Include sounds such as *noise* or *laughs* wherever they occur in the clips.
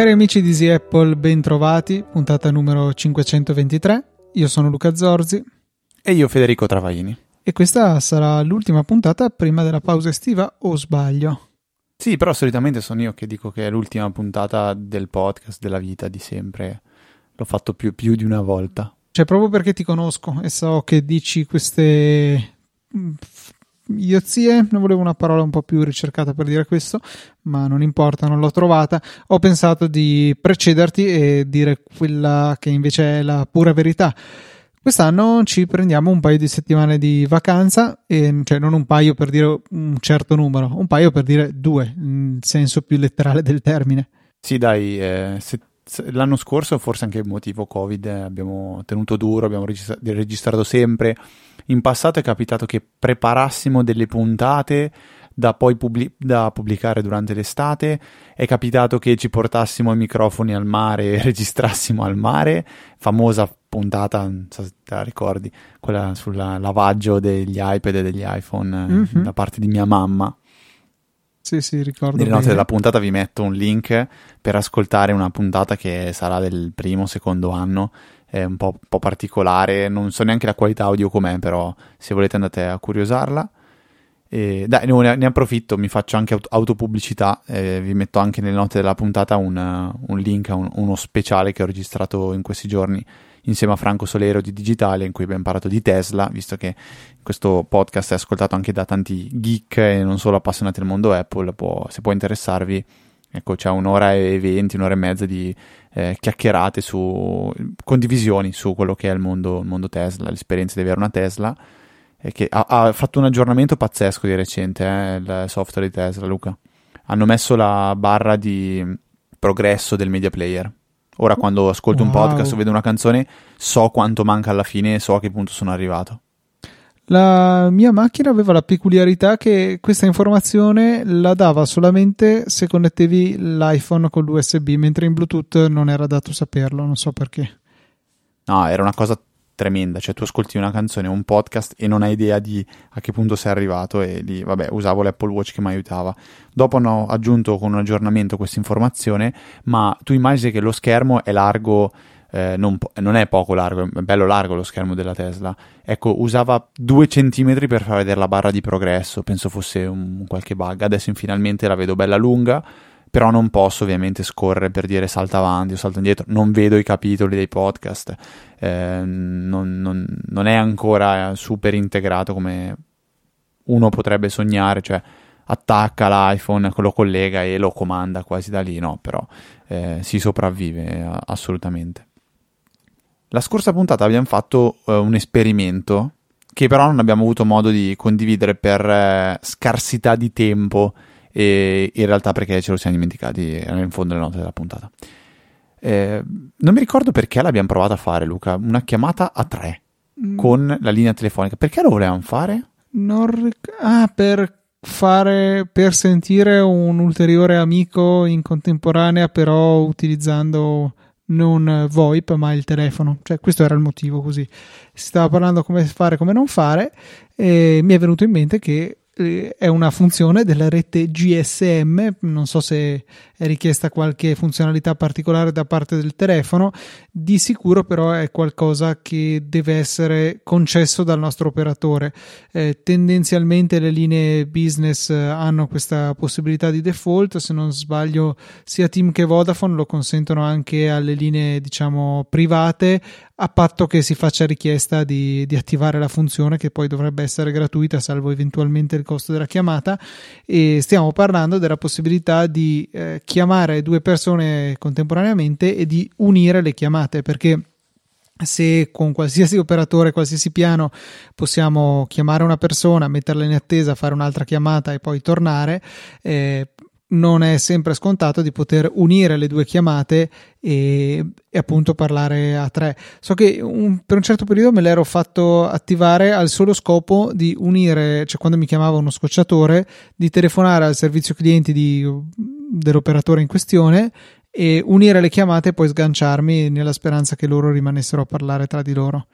Cari amici di Easy Apple, ben trovati, puntata numero 523. Io sono Luca Zorzi. E io Federico Travaini. E questa sarà l'ultima puntata prima della pausa estiva, o sbaglio? Sì, però solitamente sono io che dico che è l'ultima puntata del podcast, della vita, di sempre. L'ho fatto più, più di una volta. Cioè, proprio perché ti conosco e so che dici queste idiozie, non volevo una parola un po' più ricercata per dire questo, ma non importa, non l'ho trovata. Ho pensato di precederti e dire quella che invece è la pura verità. Quest'anno ci prendiamo un paio di settimane di vacanza, e, cioè non un paio per dire un certo numero, un paio per dire due, in senso più letterale del termine. Sì, dai, eh, se, se, l'anno scorso, forse anche il motivo Covid, eh, abbiamo tenuto duro, abbiamo registra- registrato sempre in passato è capitato che preparassimo delle puntate da poi pubblic- da pubblicare durante l'estate, è capitato che ci portassimo i microfoni al mare e *laughs* registrassimo al mare, famosa puntata, non so se te la ricordi, quella sul lavaggio degli iPad e degli iPhone mm-hmm. da parte di mia mamma. Sì, sì, ricordo. Nelle note della puntata vi metto un link per ascoltare una puntata che sarà del primo, secondo anno è un po', un po', particolare, non so neanche la qualità audio com'è, però se volete andate a curiosarla. E, dai, ne, ne, approfitto, mi faccio anche aut- autopubblicità, eh, vi metto anche nelle note della puntata un, un link a un, uno speciale che ho registrato in questi giorni insieme a Franco Solero di Digitale in cui abbiamo parlato di Tesla, visto che questo podcast è ascoltato anche da tanti geek e non solo appassionati del mondo Apple, può, se può interessarvi, ecco c'è un'ora e venti, un'ora e mezza di eh, chiacchierate su condivisioni su quello che è il mondo, il mondo Tesla, l'esperienza di avere una Tesla. E che ha, ha, fatto un aggiornamento pazzesco di recente, eh, il software di Tesla, Luca. Hanno messo la barra di progresso del media player. Ora quando ascolto wow. un podcast o vedo una canzone so quanto manca alla fine e so a che punto sono arrivato. La mia macchina aveva la peculiarità che questa informazione la dava solamente se connettevi l'iPhone con l'USB, mentre in Bluetooth non era dato saperlo, non so perché. No, era una cosa tremenda, cioè tu ascolti una canzone un podcast e non hai idea di a che punto sei arrivato e lì, vabbè, usavo l'Apple Watch che mi aiutava. Dopo hanno aggiunto con un aggiornamento questa informazione, ma tu immagini che lo schermo è largo eh, non, non, è poco largo, è bello largo lo schermo della Tesla. Ecco, usava due centimetri per far vedere la barra di progresso, penso fosse un, qualche bug. Adesso finalmente la vedo bella lunga, però non posso ovviamente scorrere per dire salta avanti o salta indietro, non vedo i capitoli dei podcast, eh, non, non, non è ancora super integrato come uno potrebbe sognare, cioè attacca l'iPhone, lo collega e lo comanda quasi da lì, no, però eh, si sopravvive assolutamente. La scorsa puntata abbiamo fatto uh, un esperimento che però non abbiamo avuto modo di condividere per uh, scarsità di tempo e in realtà perché ce lo siamo dimenticati, era in fondo le note della puntata. Eh, non mi ricordo perché l'abbiamo provato a fare, Luca, una chiamata a tre mm. con la linea telefonica. Perché lo volevamo fare? Ric- ah, per fare per sentire un ulteriore amico in contemporanea, però utilizzando non VoIP ma il telefono, cioè questo era il motivo così. Si stava parlando come fare, come non fare e mi è venuto in mente che è una funzione della rete GSM, non so se è richiesta qualche funzionalità particolare da parte del telefono, di sicuro però è qualcosa che deve essere concesso dal nostro operatore. Eh, tendenzialmente le linee business eh, hanno questa possibilità di default, se non sbaglio sia Team che Vodafone lo consentono anche alle linee diciamo private a patto che si faccia richiesta di, di, attivare la funzione che poi dovrebbe essere gratuita salvo eventualmente il costo della chiamata. E stiamo parlando della possibilità di eh, chiamare due persone contemporaneamente e di unire le chiamate perché se con qualsiasi operatore, qualsiasi piano possiamo chiamare una persona, metterla in attesa, fare un'altra chiamata e poi tornare, eh, non è sempre scontato di poter unire le due chiamate e, e appunto parlare a tre. So che un, per un certo periodo me l'ero fatto attivare al solo scopo di unire, cioè quando mi chiamava uno scocciatore, di telefonare al servizio clienti di, dell'operatore in questione e unire le chiamate e poi sganciarmi nella speranza che loro rimanessero a parlare tra di loro.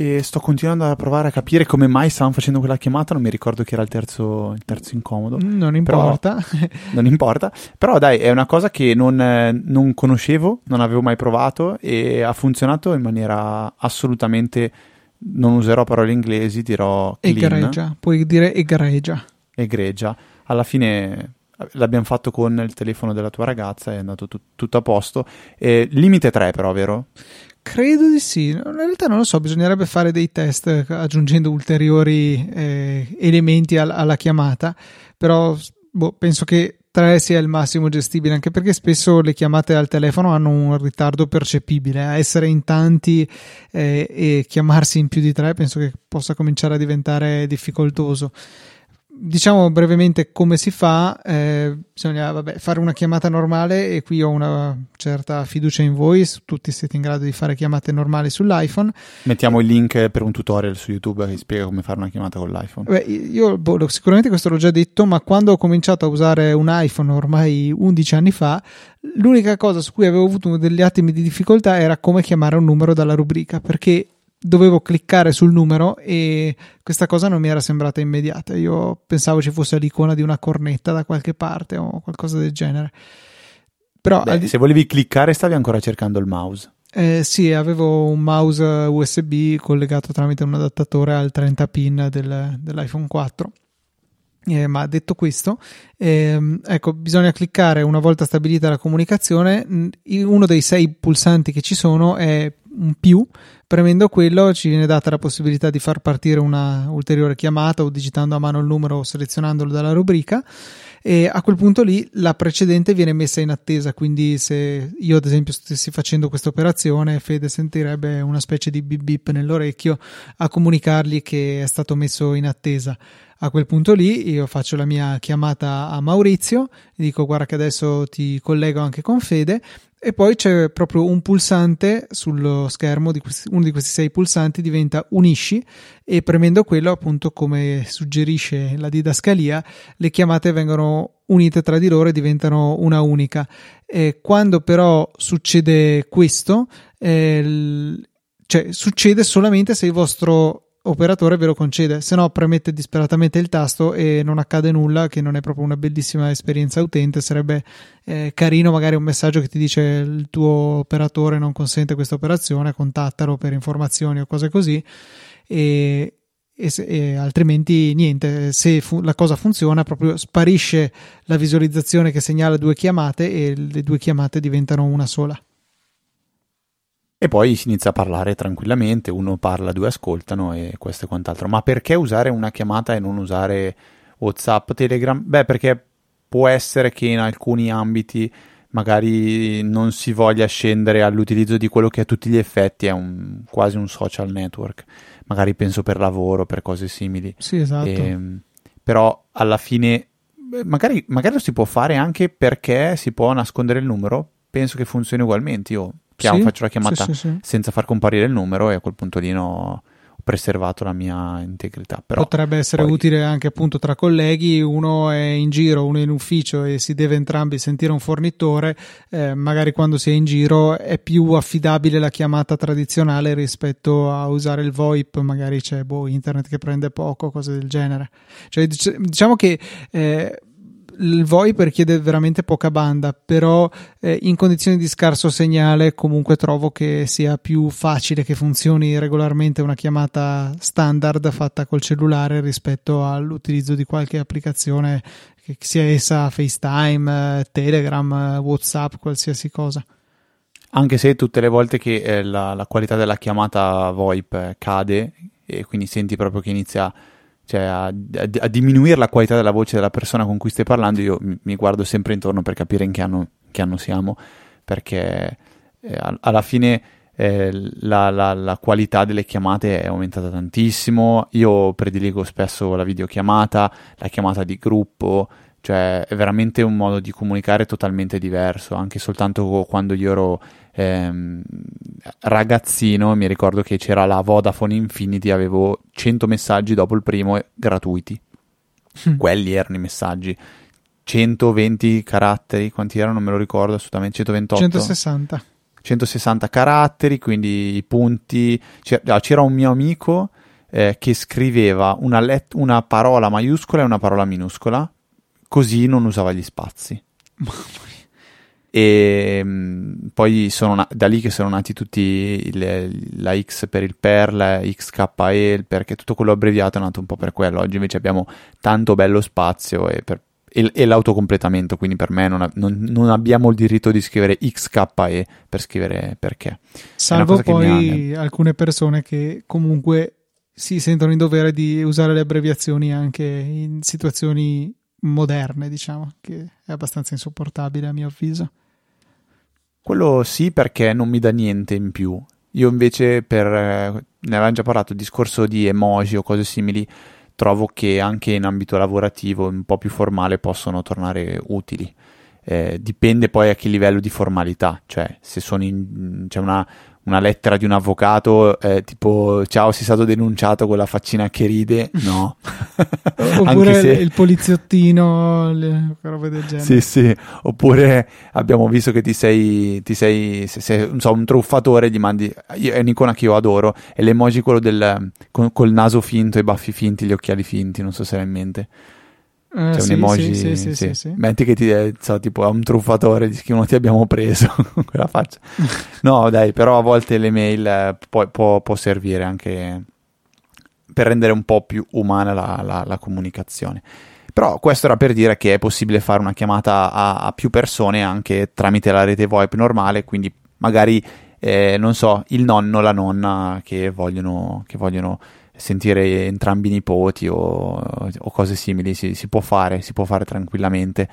E sto continuando a provare a capire come mai stavano facendo quella chiamata. Non mi ricordo chi era il terzo, il terzo incomodo. Non importa. Però, *laughs* non importa. Però, dai, è una cosa che non, non, conoscevo, non avevo mai provato e ha funzionato in maniera assolutamente. Non userò parole inglesi, dirò. Clean. Egregia. Puoi dire egregia. Egregia. Alla fine l'abbiamo fatto con il telefono della tua ragazza, è andato tut- tutto a posto. Eh, limite 3, però, vero? Credo di sì, in realtà non lo so, bisognerebbe fare dei test aggiungendo ulteriori eh, elementi al- alla chiamata, però boh, penso che 3 sia il massimo gestibile, anche perché spesso le chiamate al telefono hanno un ritardo percepibile, essere in tanti eh, e chiamarsi in più di 3 penso che possa cominciare a diventare difficoltoso diciamo brevemente come si fa, eh, bisogna vabbè, fare una chiamata normale e qui ho una certa fiducia in voi, tutti siete in grado di fare chiamate normali sull'iPhone. Mettiamo il link per un tutorial su YouTube che spiega come fare una chiamata con l'iPhone. Beh, io boh, sicuramente questo l'ho già detto, ma quando ho cominciato a usare un iPhone ormai 11 anni fa, l'unica cosa su cui avevo avuto degli attimi di difficoltà era come chiamare un numero dalla rubrica, perché dovevo cliccare sul numero e questa cosa non mi era sembrata immediata. Io pensavo ci fosse l'icona di una cornetta da qualche parte o qualcosa del genere. Però Beh, se volevi cliccare stavi ancora cercando il mouse. Eh, sì, avevo un mouse USB collegato tramite un adattatore al 30 pin del, dell'iPhone 4. Eh, ma detto questo, ehm, ecco, bisogna cliccare una volta stabilita la comunicazione. Uno dei sei pulsanti che ci sono è un più. Premendo quello ci viene data la possibilità di far partire una ulteriore chiamata o digitando a mano il numero o selezionandolo dalla rubrica e a quel punto lì la precedente viene messa in attesa quindi se io ad esempio stessi facendo questa operazione Fede sentirebbe una specie di bip bip nell'orecchio a comunicargli che è stato messo in attesa. A quel punto lì io faccio la mia chiamata a Maurizio dico guarda che adesso ti collego anche con Fede. E poi c'è proprio un pulsante sullo schermo, di questi, uno di questi sei pulsanti diventa unisci e premendo quello, appunto come suggerisce la didascalia, le chiamate vengono unite tra di loro e diventano una unica. E quando però succede questo, eh, cioè succede solamente se il vostro operatore ve lo concede, se no premette disperatamente il tasto e non accade nulla, che non è proprio una bellissima esperienza utente, sarebbe eh, carino magari un messaggio che ti dice il tuo operatore non consente questa operazione, contattalo per informazioni o cose così e, e, se, e altrimenti niente, se fu- la cosa funziona proprio sparisce la visualizzazione che segnala due chiamate e le due chiamate diventano una sola. E poi si inizia a parlare tranquillamente, uno parla, due ascoltano e questo e quant'altro. Ma perché usare una chiamata e non usare WhatsApp, Telegram? Beh, perché può essere che in alcuni ambiti magari non si voglia scendere all'utilizzo di quello che a tutti gli effetti è un, quasi un social network. Magari penso per lavoro, per cose simili. Sì, esatto. E, ehm, però alla fine magari, magari lo si può fare anche perché si può nascondere il numero. Penso che funzioni ugualmente. Io chiamo, sì, faccio la chiamata sì, sì, senza far comparire il numero e a quel punto lì no, preservato la mia integrità. Però Potrebbe essere poi... utile anche appunto tra colleghi, uno è in giro, uno è in ufficio e si deve entrambi sentire un fornitore, eh, magari quando si è in giro è più affidabile la chiamata tradizionale rispetto a usare il VoIP, magari c'è boh, internet che prende poco, cose del genere. Cioè, diciamo che eh, il VoIP richiede veramente poca banda, però eh, in condizioni di scarso segnale comunque trovo che sia più facile che funzioni regolarmente una chiamata standard fatta col cellulare rispetto all'utilizzo di qualche applicazione che sia essa FaceTime, Telegram, WhatsApp, qualsiasi cosa. Anche se tutte le volte che eh, la, la, qualità della chiamata VoIP cade e quindi senti proprio che inizia cioè a, a, a, diminuire la qualità della voce della persona con cui stai parlando, io mi, mi guardo sempre intorno per capire in che anno, che anno siamo, perché eh, alla fine eh, la, la, la, qualità delle chiamate è aumentata tantissimo. Io prediligo spesso la videochiamata, la chiamata di gruppo, cioè è veramente un modo di comunicare totalmente diverso, anche soltanto quando io ero ehm, ragazzino mi ricordo che c'era la Vodafone Infinity, avevo 100 messaggi dopo il primo gratuiti. Mm. Quelli erano i messaggi. 120 caratteri, quanti erano? Non me lo ricordo assolutamente, 128. 160. 160 caratteri, quindi i punti. C'era, c'era un mio amico eh, che scriveva una, let- una parola maiuscola e una parola minuscola, così non usava gli spazi. E mh, mm, poi sono da lì che sono nati tutti il, la X per il per, la XKE, perché tutto quello abbreviato è nato un po' per quello. Oggi invece abbiamo tanto bello spazio e, per, e, e l'autocompletamento, quindi per me non, non, non, abbiamo il diritto di scrivere XKE per scrivere perché. Salvo poi alcune persone che comunque si sentono in dovere di usare le abbreviazioni anche in situazioni moderne, diciamo, che è abbastanza insopportabile a mio avviso. Quello sì, perché non mi dà niente in più. Io invece, per, ne avevamo già parlato, il discorso di emoji o cose simili, trovo che anche in ambito lavorativo, un po' più formale, possono tornare utili. Eh, dipende poi a che livello di formalità, cioè se in, c'è una, una lettera di un avvocato eh, tipo ciao sei stato denunciato con la faccina che ride? No. *laughs* Oppure se... il poliziottino le robe del genere. Sì sì. Oppure abbiamo visto che ti sei, ti sei se sei so, un truffatore gli mandi è un'icona che io adoro è l'emoji quello del con, col naso finto i baffi finti gli occhiali finti non so se hai in mente Uh, C'è sì, un emoji. Sì, sì, sì, sì, Metti che ti eh, so, tipo a un truffatore, che non ti abbiamo preso *laughs* con quella faccia. no, dai, però a volte l'email eh, può, può, può, servire anche per rendere un po' più umana la, la, la, comunicazione. Però questo era per dire che è possibile fare una chiamata a, a più persone anche tramite la rete VoIP normale, quindi magari, eh, non so, il nonno, la nonna che vogliono, che vogliono sentire entrambi i nipoti o, o cose simili, si, si, può fare, si può fare tranquillamente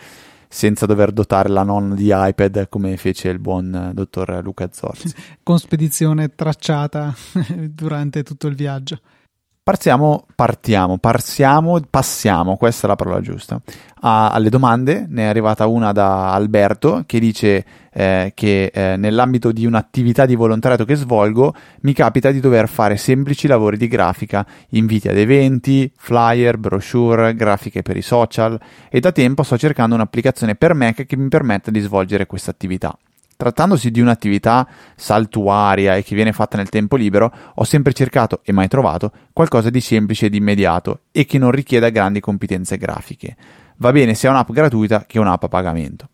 senza dover dotare la nonna di iPad come fece il buon dottor Luca Zorzi. *laughs* Con spedizione tracciata *laughs* durante tutto il viaggio. Partiamo, partiamo, parsiamo, passiamo, questa è la parola giusta, a, alle domande. Ne è arrivata una da Alberto che dice eh, che eh, nell'ambito di un'attività di volontariato che svolgo mi capita di dover fare semplici lavori di grafica, inviti ad eventi, flyer, brochure, grafiche per i social e da tempo sto cercando un'applicazione per Mac che mi permetta di svolgere questa attività. Trattandosi di un'attività saltuaria e che viene fatta nel tempo libero, ho sempre cercato e mai trovato qualcosa di semplice ed immediato e che non richieda grandi competenze grafiche. Va bene sia un'app gratuita che un'app a pagamento.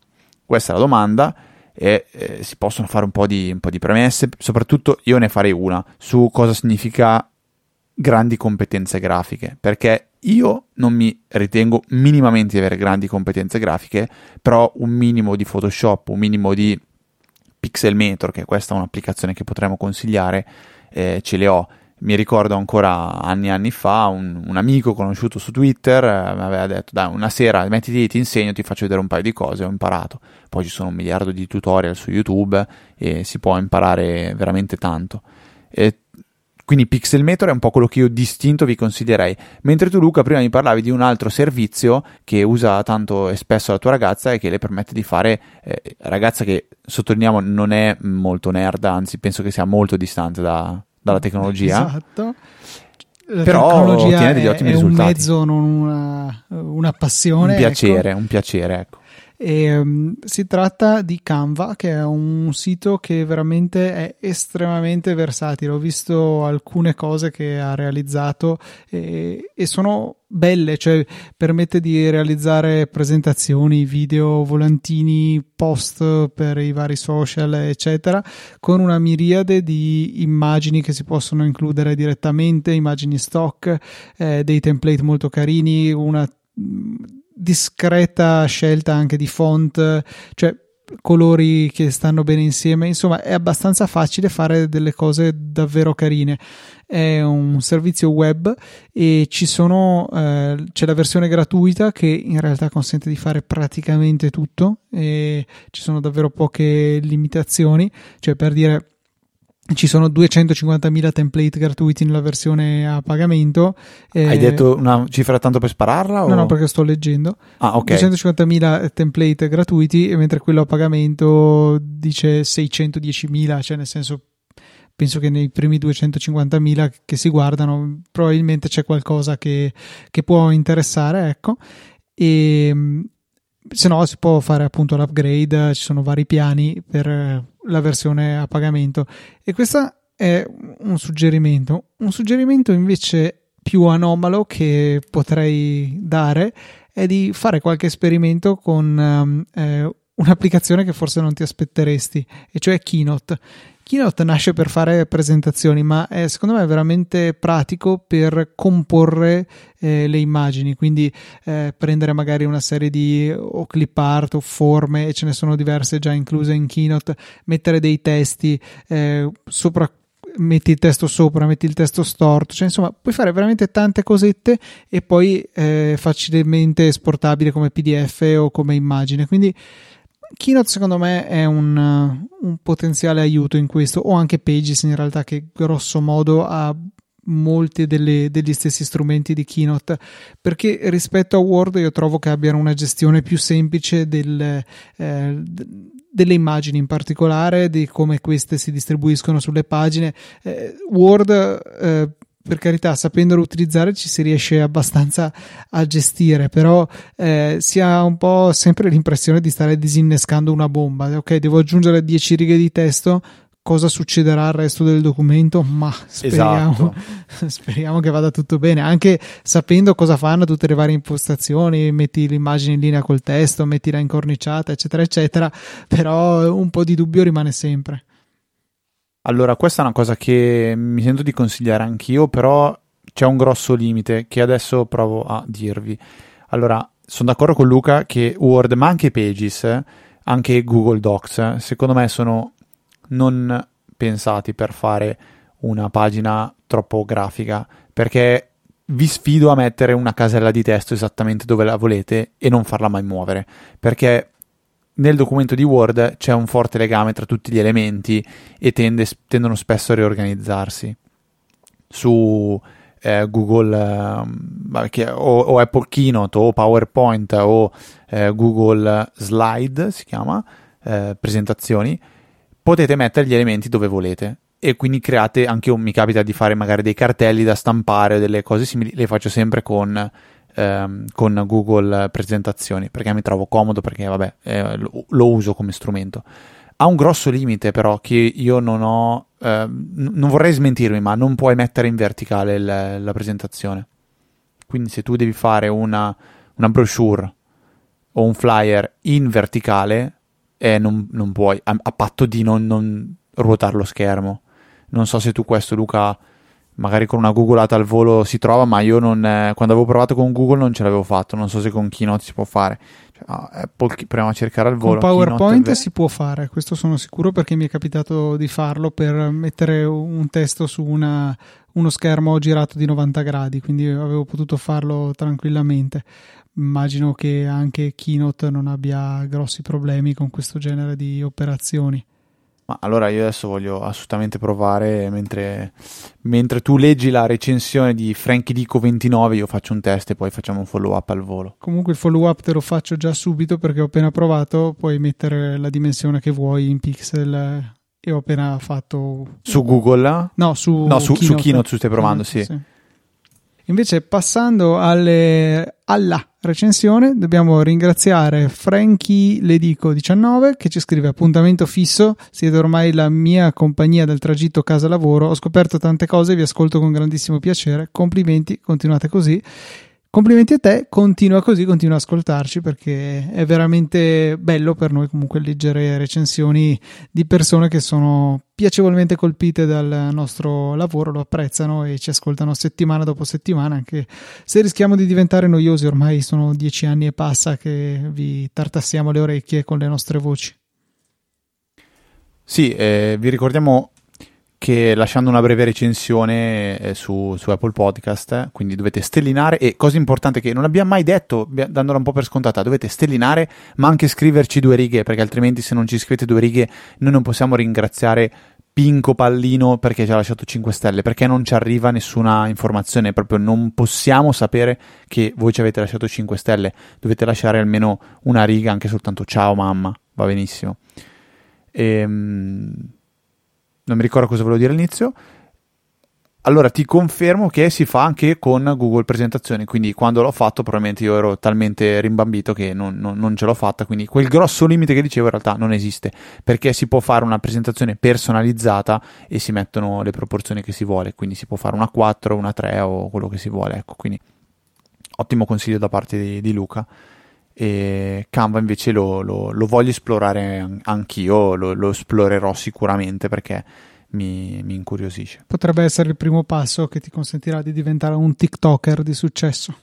Questa è la domanda e eh, si possono fare un po, di, un po' di premesse, soprattutto io ne farei una su cosa significa grandi competenze grafiche, perché io non mi ritengo minimamente di avere grandi competenze grafiche, però un minimo di Photoshop, un minimo di Pixelmator, che questa è un'applicazione che potremmo consigliare, eh, ce le ho. Mi ricordo ancora anni e anni fa un, un amico conosciuto su Twitter eh, mi aveva detto dai una sera mettiti ti insegno, ti faccio vedere un paio di cose, ho imparato. Poi ci sono un miliardo di tutorial su YouTube e si può imparare veramente tanto. E quindi Pixelmator è un po' quello che io distinto vi consiglierei. Mentre tu, Luca, prima mi parlavi di un altro servizio che usa tanto e spesso la tua ragazza e che le permette di fare. Eh, ragazza che sottolineiamo non è molto nerd, anzi, penso che sia molto distante da, dalla tecnologia. Esatto. La però ottiene degli ottimi è risultati. È un mezzo, non una, una passione. Un piacere, ecco. un piacere, ecco. E, um, si tratta di Canva, che è un sito che veramente è estremamente versatile. Ho visto alcune cose che ha realizzato e, e sono belle, cioè permette di realizzare presentazioni, video, volantini, post per i vari social, eccetera, con una miriade di immagini che si possono includere direttamente, immagini stock, eh, dei template molto carini, una discreta scelta anche di font, cioè colori che stanno bene insieme, insomma è abbastanza facile fare delle cose davvero carine. È un servizio web e ci sono, eh, c'è la versione gratuita che in realtà consente di fare praticamente tutto e ci sono davvero poche limitazioni, cioè per dire ci sono 250.000 template gratuiti nella versione a pagamento. Hai detto una cifra tanto per spararla? O? No, no, perché sto leggendo. Ah, ok. 250.000 template gratuiti, mentre quello a pagamento dice 610.000, cioè nel senso penso che nei primi 250.000 che si guardano probabilmente c'è qualcosa che, che può interessare, ecco. E se no si può fare appunto l'upgrade, ci sono vari piani per la versione a pagamento e questo è un suggerimento. Un suggerimento invece più anomalo che potrei dare è di fare qualche esperimento con um, eh, un'applicazione che forse non ti aspetteresti, e cioè Keynote. Keynote nasce per fare presentazioni, ma è secondo me veramente pratico per comporre eh, le immagini, quindi eh, prendere magari una serie di o clip art o forme, e ce ne sono diverse già incluse in Keynote, mettere dei testi eh, sopra metti il testo sopra, metti il testo storto, cioè insomma puoi fare veramente tante cosette e poi eh, facilmente esportabile come PDF o come immagine. Quindi Keynote secondo me è un, un potenziale aiuto in questo, o anche Pages in realtà che grosso modo ha molti degli stessi strumenti di Keynote perché rispetto a Word io trovo che abbiano una gestione più semplice del, eh, delle immagini in particolare di come queste si distribuiscono sulle pagine. Eh, Word eh, per carità, sapendolo utilizzare ci si riesce abbastanza a gestire, però eh, si ha un po' sempre l'impressione di stare disinnescando una bomba. Ok, devo aggiungere 10 righe di testo, cosa succederà al resto del documento, ma speriamo, esatto. *laughs* speriamo, che vada tutto bene, anche sapendo cosa fanno tutte le varie impostazioni, metti l'immagine in linea col testo, metti la incorniciata, eccetera, eccetera, però un po' di dubbio rimane sempre. Allora, questa è una cosa che mi sento di consigliare anch'io, però c'è un grosso limite che adesso provo a dirvi. Allora, sono d'accordo con Luca che Word, ma anche Pages, anche Google Docs, secondo me sono non pensati per fare una pagina troppo grafica, perché vi sfido a mettere una casella di testo esattamente dove la volete e non farla mai muovere, perché nel documento di Word c'è un forte legame tra tutti gli elementi e tende, tendono spesso a riorganizzarsi. Su eh, Google eh, o, o, Apple Keynote o PowerPoint o eh, Google Slide si chiama eh, presentazioni potete mettere gli elementi dove volete e quindi create anche mi capita di fare magari dei cartelli da stampare o delle cose simili le faccio sempre con ehm, con Google Presentazioni perché mi trovo comodo perché vabbè eh, lo, lo, uso come strumento. Ha un grosso limite però che io non ho, eh, non vorrei smentirmi, ma non puoi mettere in verticale il, la presentazione. Quindi se tu devi fare una, una brochure o un flyer in verticale, eh, non, non, puoi, a, a patto di non, non ruotare lo schermo. Non so se tu questo, Luca, magari con una googolata al volo si trova, ma io non, eh, quando avevo provato con Google non ce l'avevo fatto, non so se con Keynote si può fare. Cioè, ah, Apple, proviamo a cercare al volo. Con PowerPoint Keynote, si può fare, questo sono sicuro perché mi è capitato di farlo per mettere un testo su una, uno schermo girato di 90 gradi, quindi avevo potuto farlo tranquillamente. Immagino che anche Keynote non abbia grossi problemi con questo genere di operazioni. Ma allora io adesso voglio assolutamente provare mentre, mentre tu leggi la recensione di Frankie Dico 29 io faccio un test e poi facciamo un follow up al volo. Comunque il follow up te lo faccio già subito perché ho appena provato, puoi mettere la dimensione che vuoi in pixel e ho appena fatto... Su Google? No, su, no, su, Keynote. su Keynote su stai provando, sì. sì. Invece, passando alle, alla recensione, dobbiamo ringraziare Frankie Ledico 19 che ci scrive appuntamento fisso, siete ormai la mia compagnia del tragitto casa-lavoro, ho scoperto tante cose, vi ascolto con grandissimo piacere, complimenti, continuate così. Complimenti a te, continua così, continua ad ascoltarci perché è veramente bello per noi comunque leggere recensioni di persone che sono piacevolmente colpite dal nostro lavoro, lo apprezzano e ci ascoltano settimana dopo settimana, anche se rischiamo di diventare noiosi, ormai sono dieci anni e passa che vi tartassiamo le orecchie con le nostre voci. Sì, eh, vi ricordiamo che lasciando una breve recensione eh, su, su, Apple Podcast, quindi dovete stellinare e cosa importante che non abbiamo mai detto, dandola un po' per scontata, dovete stellinare ma anche scriverci due righe perché altrimenti se non ci scrivete due righe noi non possiamo ringraziare Pinco Pallino perché ci ha lasciato 5 stelle, perché non ci arriva nessuna informazione, proprio non possiamo sapere che voi ci avete lasciato 5 stelle, dovete lasciare almeno una riga, anche soltanto ciao mamma, va benissimo. Ehm non mi ricordo cosa volevo dire all'inizio. allora ti confermo che si fa anche con Google Presentazioni, quindi quando l'ho fatto probabilmente io ero talmente rimbambito che non, non, non, ce l'ho fatta, quindi quel grosso limite che dicevo in realtà non esiste, perché si può fare una presentazione personalizzata e si mettono le proporzioni che si vuole, quindi si può fare una 4, una 3 o quello che si vuole, ecco, quindi ottimo consiglio da parte di, di Luca. E Canva invece lo, lo, lo voglio esplorare anch'io, lo, lo esplorerò sicuramente perché mi, mi incuriosisce. Potrebbe essere il primo passo che ti consentirà di diventare un TikToker di successo.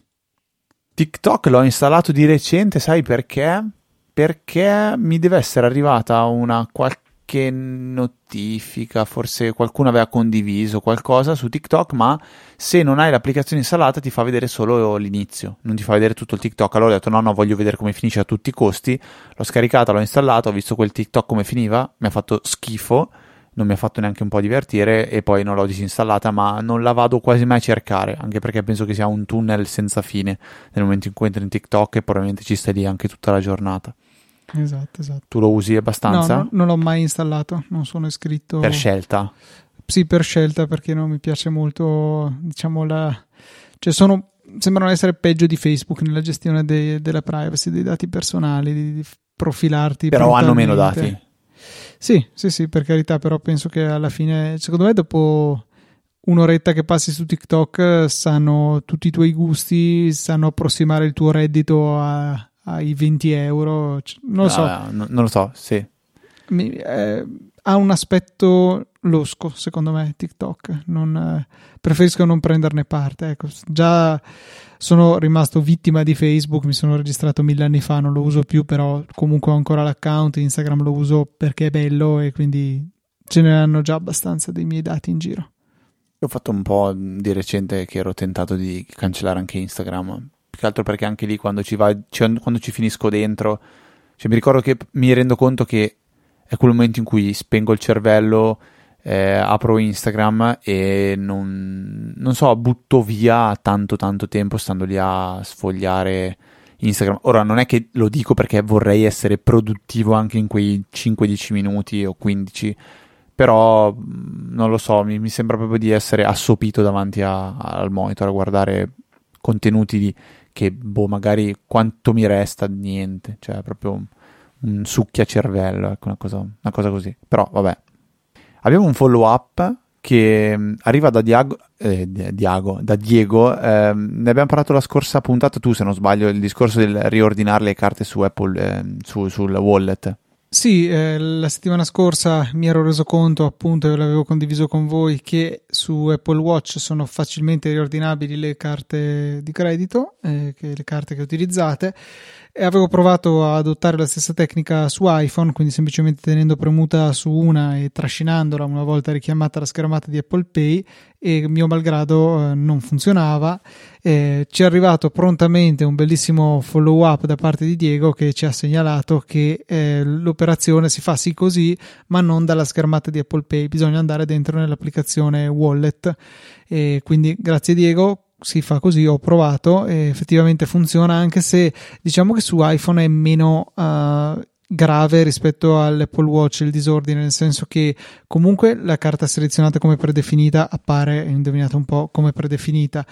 TikTok l'ho installato di recente, sai perché? Perché mi deve essere arrivata una qualche notifica, forse qualcuno aveva condiviso qualcosa su TikTok, ma se non hai l'applicazione installata ti fa vedere solo l'inizio, non ti fa vedere tutto il TikTok. Allora ho detto no, no, voglio vedere come finisce a tutti i costi. L'ho scaricata, l'ho installato, ho visto quel TikTok come finiva, mi ha fatto schifo non mi ha fatto neanche un po' divertire e poi non l'ho disinstallata, ma non la vado quasi mai a cercare, anche perché penso che sia un tunnel senza fine nel momento in cui entri in TikTok e probabilmente ci stai lì anche tutta la giornata. Esatto, esatto. Tu lo usi abbastanza? No, no non l'ho mai installato, non sono iscritto. Per scelta? Sì, per scelta perché non mi piace molto, diciamo, la... Cioè sono... sembrano essere peggio di Facebook nella gestione de... della privacy, dei dati personali, di, profilarti. Però hanno meno dati. Sì, sì, sì, per carità, però penso che alla fine, secondo me, dopo un'oretta che passi su TikTok sanno tutti i tuoi gusti, sanno approssimare il tuo reddito a, ai 20 euro. Non lo so. Ah, no, non lo so, sì. Mi, eh, ha un aspetto losco, secondo me, TikTok. Non, eh, preferisco non prenderne parte. Ecco, già sono rimasto vittima di Facebook, mi sono registrato mille anni fa, non lo uso più, però comunque ho ancora l'account, Instagram lo uso perché è bello e quindi ce ne hanno già abbastanza dei miei dati in giro. Ho fatto un po' di recente che ero tentato di cancellare anche Instagram, che altro perché anche lì quando ci, va, cioè, quando ci finisco dentro, cioè, mi ricordo che mi rendo conto che è quel momento in cui spengo il cervello eh, apro Instagram e non, non, so, butto via tanto tanto tempo stando lì a sfogliare Instagram. Ora non è che lo dico perché vorrei essere produttivo anche in quei 5-10 minuti o 15, però mm, non lo so, mi, mi sembra proprio di essere assopito davanti a, al monitor a guardare contenuti di, che boh, magari quanto mi resta niente, cioè proprio un, un succhia cervello, ecco, una cosa, una cosa così. Però vabbè, Abbiamo un follow up che mm, arriva da Diago, eh, Diago, da Diego. Eh, ne abbiamo parlato la scorsa puntata, tu se non sbaglio, il discorso del riordinare le carte su Apple, eh, su, sul wallet. Sì, eh, la settimana scorsa mi ero reso conto, appunto, e l'avevo condiviso con voi, che su Apple Watch sono facilmente riordinabili le carte di credito, eh, le carte che utilizzate avevo provato a adottare la stessa tecnica su iPhone, quindi semplicemente tenendo premuta su una e trascinandola una volta richiamata la schermata di Apple Pay e mio malgrado eh, non funzionava. Eh, ci è arrivato prontamente un bellissimo follow up da parte di Diego che ci ha segnalato che eh, l'operazione si fa sì così, ma non dalla schermata di Apple Pay, bisogna andare dentro nell'applicazione Wallet. Quindi grazie Diego, si fa così, ho provato e effettivamente funziona anche se diciamo che su iPhone è meno uh, grave rispetto all'Apple Watch il disordine, nel senso che comunque la carta selezionata come predefinita appare, indovinate un po' come predefinita,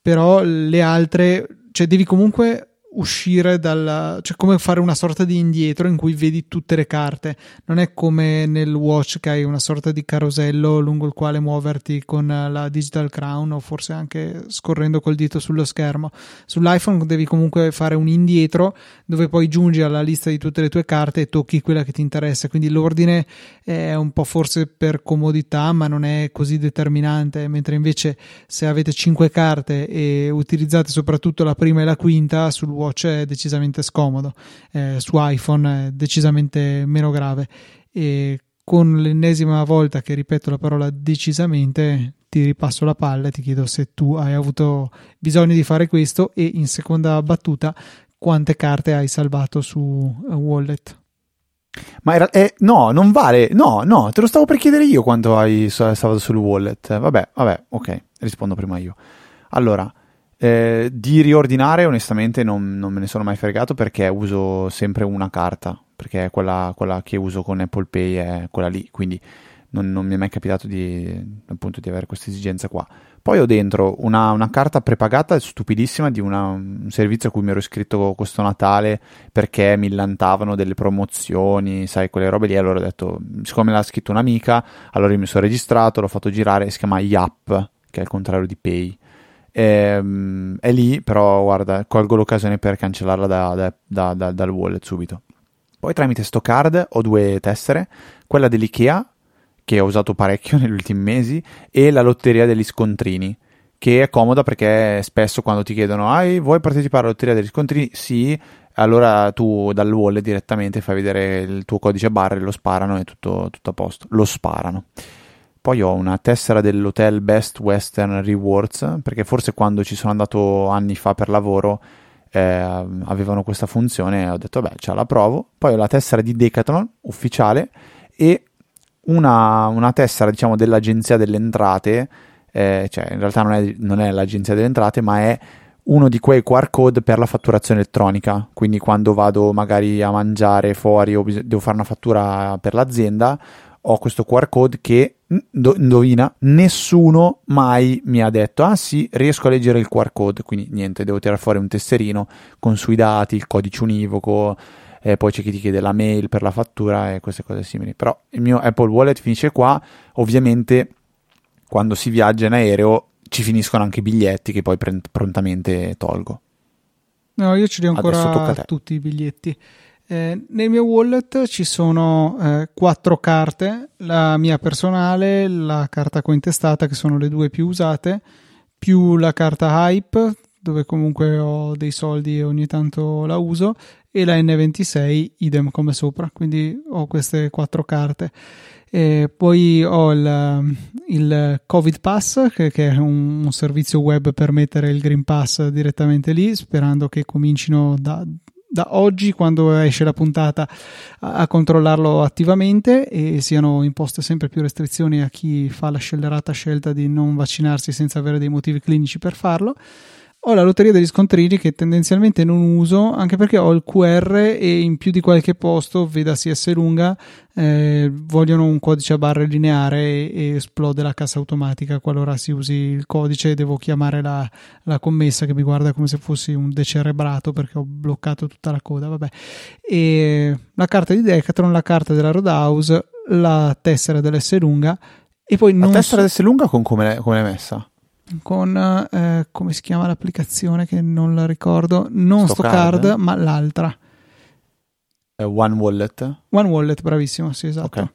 però le altre, cioè devi comunque uscire dalla cioè come fare una sorta di indietro in cui vedi tutte le carte. Non è come nel watch che hai una sorta di carosello lungo il quale muoverti con la digital crown o forse anche scorrendo col dito sullo schermo. sull'iPhone devi comunque fare un indietro dove poi giungi alla lista di tutte le tue carte e tocchi quella che ti interessa. Quindi l'ordine è un po' forse per comodità ma non è così determinante. Mentre invece se avete 5 carte e utilizzate soprattutto la prima e la quinta sul Watch è decisamente scomodo, eh, su iPhone è decisamente meno grave e con l'ennesima volta che ripeto la parola decisamente ti ripasso la palla e ti chiedo se tu hai avuto bisogno di fare questo e in seconda battuta quante carte hai salvato su eh, Wallet. Ma era, eh, no, non vale. No, no, te lo stavo per chiedere io quanto hai salvato sul wallet. Vabbè, vabbè, ok, rispondo prima io. Allora, eh, di riordinare, onestamente, non, non, me ne sono mai fregato perché uso sempre una carta. Perché quella, quella che uso con Apple Pay è quella lì. Quindi non, non mi è mai capitato di, appunto, di avere questa esigenza qua. Poi ho dentro una, una carta prepagata stupidissima di una, un servizio a cui mi ero iscritto questo Natale perché mi lantavano delle promozioni, sai, quelle robe lì. Allora ho detto, siccome l'ha scritto un'amica, allora io mi sono registrato, l'ho fatto girare, si chiama Yap, che è il contrario di Pay. Ehm, è lì, però guarda, colgo l'occasione per cancellarla da, da, da, dal wallet subito. Poi tramite sto card ho due tessere, quella dell'IKEA che ho usato parecchio *laughs* negli ultimi mesi, e la lotteria degli scontrini, che è comoda perché spesso quando ti chiedono ah, vuoi partecipare alla lotteria degli scontrini? Sì, allora tu dal wallet direttamente fai vedere il tuo codice barre, lo sparano e tutto, tutto a posto. Lo sparano. Poi ho una tessera dell'hotel Best Western Rewards, perché forse quando ci sono andato anni fa per lavoro eh, avevano questa funzione e ho detto, beh, ce la provo. Poi ho la tessera di Decathlon ufficiale e una, una tessera diciamo, dell'agenzia delle entrate, eh, cioè in realtà non è, non è l'agenzia delle entrate, ma è uno di quei QR code per la fatturazione elettronica. Quindi quando vado magari a mangiare fuori o devo fare una fattura per l'azienda, ho questo QR code che, indovina, nessuno mai mi ha detto, ah sì, riesco a leggere il QR code, quindi niente, devo tirare fuori un tesserino con sui dati, il codice univoco, eh, poi c'è chi ti chiede la mail per la fattura e queste cose simili. Però il mio Apple Wallet finisce qua, ovviamente quando si viaggia in aereo ci finiscono anche i biglietti che poi pre- prontamente tolgo. No, io ce li ho ancora tutti i biglietti. Eh, nel mio wallet ci sono eh, quattro carte, la mia personale, la carta cointestata che sono le due più usate, più la carta Hype dove comunque ho dei soldi e ogni tanto la uso e la N26 idem come sopra, quindi ho queste quattro carte. E poi ho il, il Covid Pass, che, che è un, un, servizio web per mettere il Green Pass direttamente lì, sperando che comincino da, da oggi, quando esce la puntata, a, a, controllarlo attivamente e siano imposte sempre più restrizioni a chi fa la scellerata scelta di non vaccinarsi senza avere dei motivi clinici per farlo. Ho la lotteria degli scontrini che tendenzialmente non uso anche perché ho il QR e in più di qualche posto, vedasi S lunga, eh, vogliono un codice a barre lineare e, e, esplode la cassa automatica qualora si usi il codice devo chiamare la, la, commessa che mi guarda come se fossi un decerebrato perché ho bloccato tutta la coda. Vabbè. E la carta di Decathlon, la carta della Roadhouse, la tessera dell'S lunga e poi non la tessera so... dell'S lunga con come l'hai messa? Con eh, come si chiama l'applicazione che non la ricordo, non Stocard, Stocard ma l'altra. Uh, One Wallet. One Wallet, bravissimo, sì, esatto. Okay.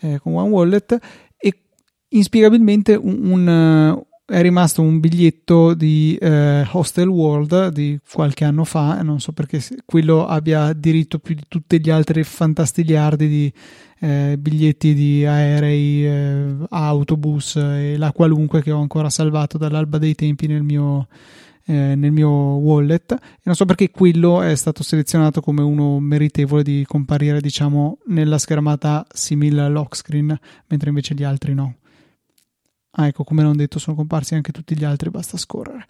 Eh, con One Wallet e inspiegabilmente un, un è rimasto un biglietto di eh, Hostel World di qualche anno fa, non so perché quello abbia diritto più di tutti gli altri fantastiliardi di eh, biglietti di aerei, eh, autobus e la qualunque che ho ancora salvato dall'alba dei tempi nel mio, eh, nel mio wallet. E non so perché quello è stato selezionato come uno meritevole di comparire, diciamo, nella schermata simile al mentre invece gli altri no. Ah, ecco, come non detto, sono comparsi anche tutti gli altri, basta scorrere.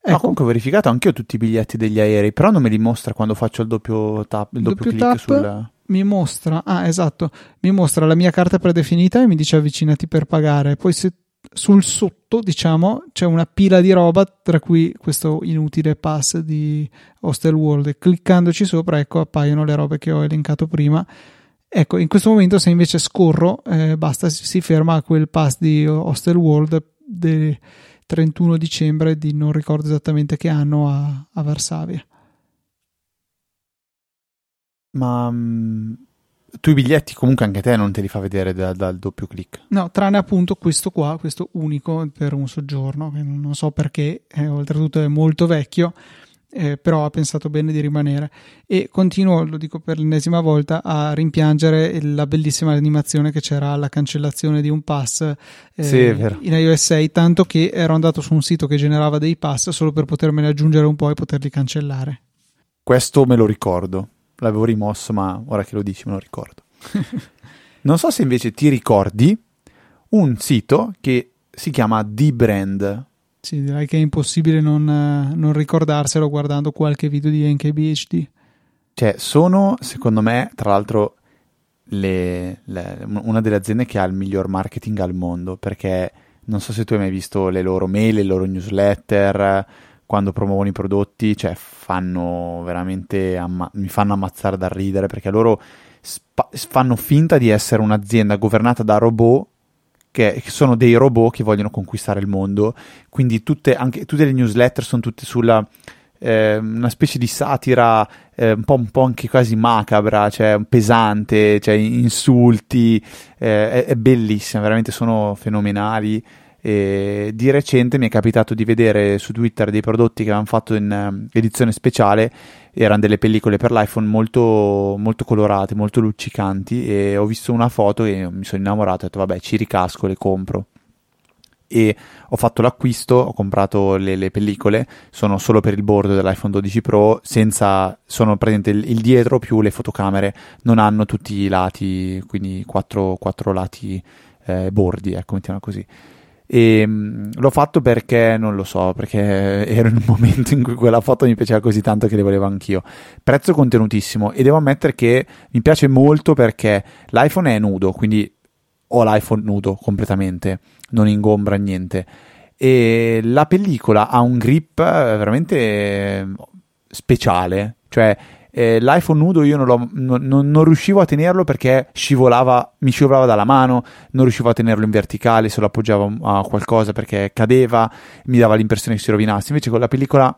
Ecco. No, comunque ho verificato anche io tutti i biglietti degli aerei, però non me li mostra quando faccio il doppio tap, il doppio, doppio clic sul... Mi mostra, ah esatto, mi mostra la mia carta predefinita e mi dice avvicinati per pagare. Poi se sul sotto, diciamo, c'è una pila di roba, tra cui questo inutile pass di Hostel World. E cliccandoci sopra, ecco, appaiono le robe che ho elencato prima Ecco, in questo momento se invece scorro, eh, basta, si ferma a quel pass di Hostel World del 31 dicembre di non ricordo esattamente che anno a, a Varsavia. Ma um, tu i biglietti comunque anche te non te li fa vedere dal, dal doppio clic? No, tranne appunto questo qua, questo unico per un soggiorno, che non so perché, eh, oltretutto è molto vecchio eh, però ha pensato bene di rimanere e continuo, lo dico per l'ennesima volta, a rimpiangere la bellissima animazione che c'era alla cancellazione di un pass eh, sì, in iOS 6, tanto che ero andato su un sito che generava dei pass solo per potermene aggiungere un po' e poterli cancellare. Questo me lo ricordo, l'avevo rimosso, ma ora che lo dici me lo ricordo. *laughs* non so se invece ti ricordi un sito che si chiama D-Brand sì, direi che è impossibile non, non ricordarselo guardando qualche video di NKBHD. Cioè, sono, secondo me, tra l'altro, le, le, una delle aziende che ha il miglior marketing al mondo perché non so se tu hai mai visto le loro mail, le loro newsletter quando promuovono i prodotti, cioè fanno veramente amma- mi fanno ammazzare da ridere perché loro spa- fanno finta di essere un'azienda governata da robot che, sono dei robot che vogliono conquistare il mondo. Quindi tutte, anche, tutte le newsletter sono tutte sulla eh, una specie di satira eh, un, po', un po' anche quasi macabra, cioè pesante, cioè insulti, eh, è, è bellissima, veramente sono fenomenali. E di recente mi è capitato di vedere su Twitter dei prodotti che avevano fatto in uh, edizione speciale, erano delle pellicole per l'iPhone molto, molto colorate, molto luccicanti e ho visto una foto e mi sono innamorato ho detto vabbè ci ricasco, le compro e ho fatto l'acquisto, ho comprato le, le, pellicole, sono solo per il bordo dell'iPhone 12 Pro, senza, sono presente il, il, dietro più le fotocamere, non hanno tutti i lati, quindi quattro, quattro lati eh, bordi, ecco, mettiamo così. E mh, mm, l'ho fatto perché non lo so, perché ero in un *laughs* momento in cui quella foto mi piaceva così tanto che le volevo anch'io. Prezzo contenutissimo e devo ammettere che mi piace molto perché l'iPhone è nudo, quindi ho l'iPhone nudo completamente, non ingombra niente. E la pellicola ha un grip veramente eh, speciale, cioè eh, l'iPhone nudo io non, non, non, riuscivo a tenerlo perché scivolava, mi scivolava dalla mano, non riuscivo a tenerlo in verticale se lo appoggiavo a qualcosa perché cadeva, mi dava l'impressione che si rovinasse. Invece con la pellicola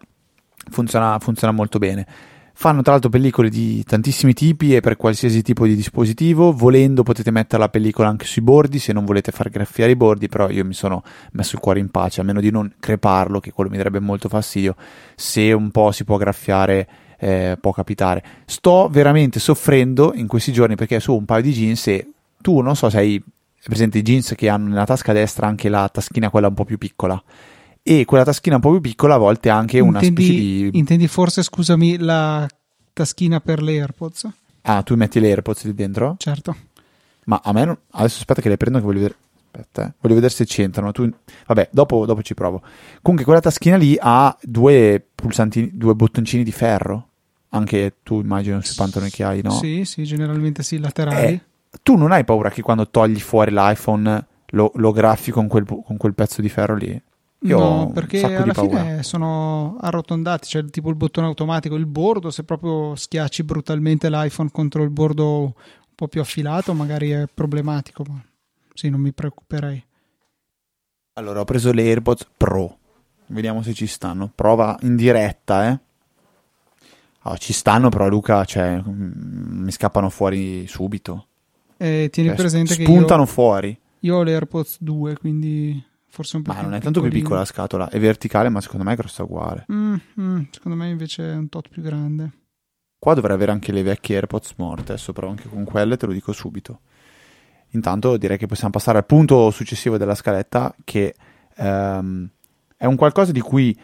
funziona, funziona molto bene. Fanno tra l'altro pellicole di tantissimi tipi e per qualsiasi tipo di dispositivo. Volendo potete mettere la pellicola anche sui bordi se non volete far graffiare i bordi, però io mi sono messo il cuore in pace, a meno di non creparlo, che quello mi darebbe molto fastidio. Se un po' si può graffiare eh, può capitare. Sto veramente soffrendo in questi giorni perché su un paio di jeans e tu non so se hai presente i jeans che hanno nella tasca destra anche la taschina quella un po' più piccola e quella taschina un po' più piccola a volte anche una intendi, specie di... Intendi forse, scusami, la taschina per le AirPods? Ah, tu metti le AirPods lì dentro? Certo. Ma a me non... Adesso aspetta che le prendo che voglio vedere... Aspetta, eh. voglio vedere se c'entrano. Tu... Vabbè, dopo, dopo ci provo. Comunque quella taschina lì ha due pulsanti, due bottoncini di ferro. Anche tu immagino sui pantaloni che hai, no? Sì, sì, generalmente sì, laterali. Eh, tu non hai paura che quando togli fuori l'iPhone lo, lo graffi con quel, con quel pezzo di ferro lì? Io no, perché alla fine sono arrotondati, cioè tipo il bottone automatico, il bordo, se proprio schiacci brutalmente l'iPhone contro il bordo un po' più affilato, magari è problematico, ma sì, non mi preoccuperei. Allora, ho preso le AirPods Pro. Vediamo se ci stanno. Prova in diretta, eh. Oh, ci stanno, però Luca, cioè, mm, mi scappano fuori subito. Eh, tieni cioè, presente spuntano che spuntano fuori. Io ho le AirPods 2, quindi forse un po' Ma non è tanto più piccola la scatola, è verticale, ma secondo me è grossa uguale. Mm, mm, secondo me invece è un tot più grande. Qua dovrei avere anche le vecchie AirPods morte, adesso però anche con quelle te lo dico subito. Intanto direi che possiamo passare al punto successivo della scaletta, che um, è un qualcosa di cui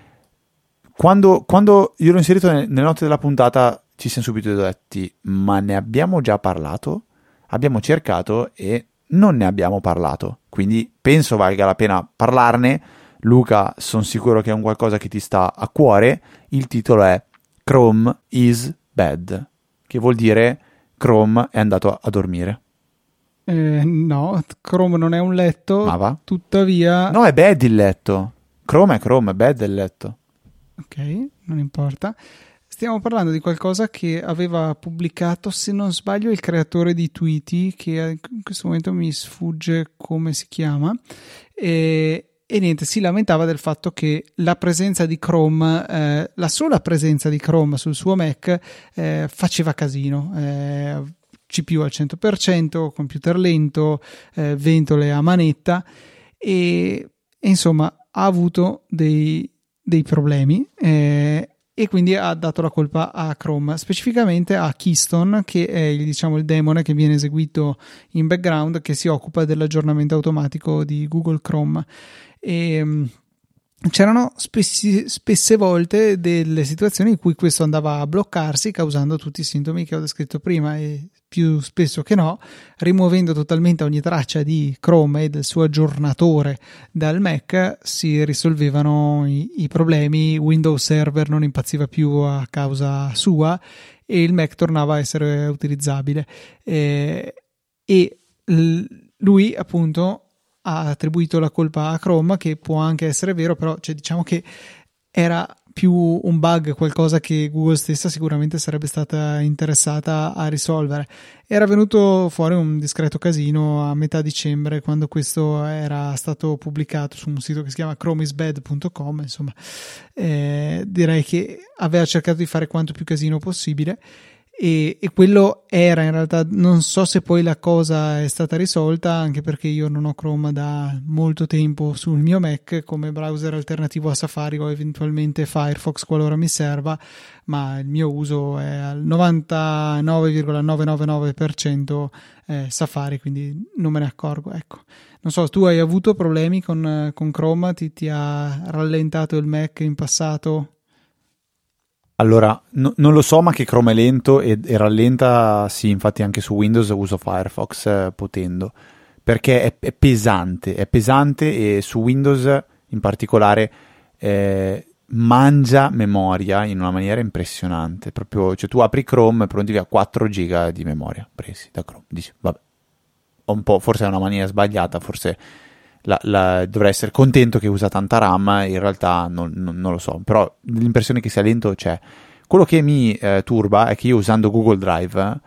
quando, quando io l'ho inserito nelle note della puntata ci siamo subito detti, ma ne abbiamo già parlato? Abbiamo cercato e non ne abbiamo parlato, quindi penso valga la pena parlarne. Luca, sono sicuro che è un qualcosa che ti sta a cuore. Il titolo è Chrome is bed, che vuol dire Chrome è andato a dormire. Eh, no, Chrome non è un letto, Ma va? tuttavia... No, è bed il letto. Chrome è Chrome, è bed il letto. Ok, non importa. Stiamo parlando di qualcosa che aveva pubblicato, se non sbaglio, il creatore di Tweety, che in questo momento mi sfugge come si chiama. E, e niente, si lamentava del fatto che la presenza di Chrome, eh, la sola presenza di Chrome sul suo Mac, eh, faceva casino. Eh, CPU al 100%, computer lento, eh, ventole a manetta e, e, insomma ha avuto dei, dei problemi. Eh, e quindi ha dato la colpa a Chrome, specificamente a Keystone, che è diciamo, il demone che viene eseguito in background che si occupa dell'aggiornamento automatico di Google Chrome. E, ehm, c'erano spessi, spesse volte delle situazioni in cui questo andava a bloccarsi causando tutti i sintomi che ho descritto prima e più spesso che no rimuovendo totalmente ogni traccia di Chrome e del suo aggiornatore dal Mac si risolvevano i, i problemi. Windows Server non impazziva più a causa sua e il Mac tornava a essere utilizzabile. E e l- lui appunto ha attribuito la colpa a Chrome, che può anche essere vero, però cioè, diciamo che era più un bug, qualcosa che Google stessa sicuramente sarebbe stata interessata a risolvere. Era venuto fuori un discreto casino a metà dicembre quando questo era stato pubblicato su un sito che si chiama chromisbad.com, insomma, eh, direi che aveva cercato di fare quanto più casino possibile e, e, quello era in realtà non so se poi la cosa è stata risolta anche perché io non ho Chrome da molto tempo sul mio Mac come browser alternativo a Safari o eventualmente Firefox qualora mi serva ma il mio uso è al 99,999% eh, Safari quindi non me ne accorgo ecco. Non so tu hai avuto problemi con, con Chrome? Ti, ti ha rallentato il Mac in passato allora, no, non lo so, ma che Chrome è lento e, e, rallenta, sì, infatti anche su Windows uso Firefox eh, potendo, perché è, è, pesante, è pesante e su Windows in particolare eh, mangia memoria in una maniera impressionante. Proprio, cioè tu apri Chrome e pronti via 4 giga di memoria presi da Chrome. Dici, vabbè, un po', forse è una maniera sbagliata, forse la, la, dovrei essere contento che usa tanta RAM, in realtà non, non, non, lo so, però l'impressione che sia lento c'è. Quello che mi eh, turba è che io usando Google Drive,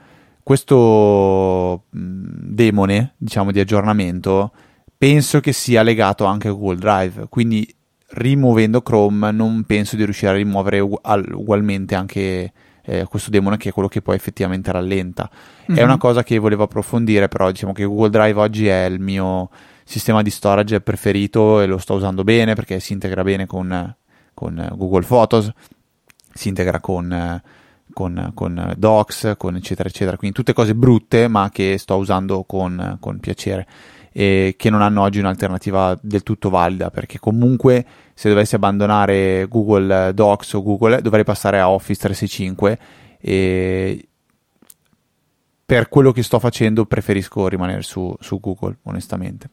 questo demone, diciamo, di aggiornamento, penso che sia legato anche a Google Drive, quindi rimuovendo Chrome non penso di riuscire a rimuovere ugu- ugualmente anche eh, questo demone che è quello che poi effettivamente rallenta. Mm-hmm. È una cosa che volevo approfondire, però diciamo che Google Drive oggi è il mio sistema di storage preferito e lo sto usando bene perché si integra bene con, con Google Photos, si integra con, con, con, Docs, con eccetera eccetera, quindi tutte cose brutte ma che sto usando con, con piacere e che non hanno oggi un'alternativa del tutto valida perché comunque se dovessi abbandonare Google Docs o Google dovrei passare a Office 365 e per quello che sto facendo preferisco rimanere su, su Google, onestamente.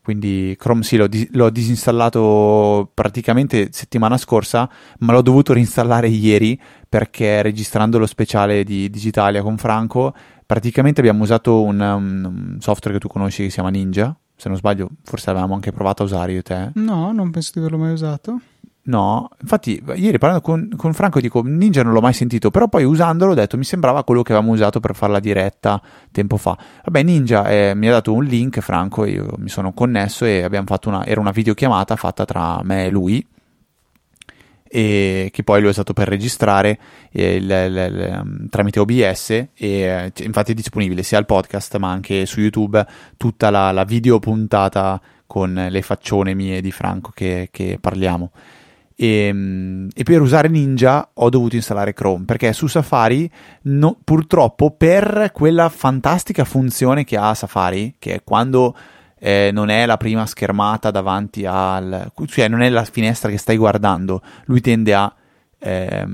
Quindi Chrome sì, l'ho, dis- l'ho, disinstallato praticamente settimana scorsa, ma l'ho dovuto reinstallare ieri perché registrando lo speciale di Digitalia con Franco, praticamente abbiamo usato un, un software che tu conosci che si chiama Ninja. Se non sbaglio, forse avevamo anche provato a usare io e te. No, non penso di averlo mai usato. No, infatti ieri parlando con, con, Franco dico Ninja non l'ho mai sentito, però poi usandolo ho detto mi sembrava quello che avevamo usato per fare la diretta tempo fa. Vabbè Ninja eh, mi ha dato un link Franco, io mi sono connesso e abbiamo fatto una, era una videochiamata fatta tra me e lui e che poi lui è usato per registrare eh, il, il, il, um, tramite OBS e eh, infatti è disponibile sia al podcast ma anche su YouTube tutta la, la video puntata con le faccione mie di Franco che, che parliamo. E, ehm, e, per usare Ninja ho dovuto installare Chrome perché su Safari no, purtroppo per quella fantastica funzione che ha Safari che è quando eh, non è la prima schermata davanti al cioè non è la finestra che stai guardando lui tende a eh,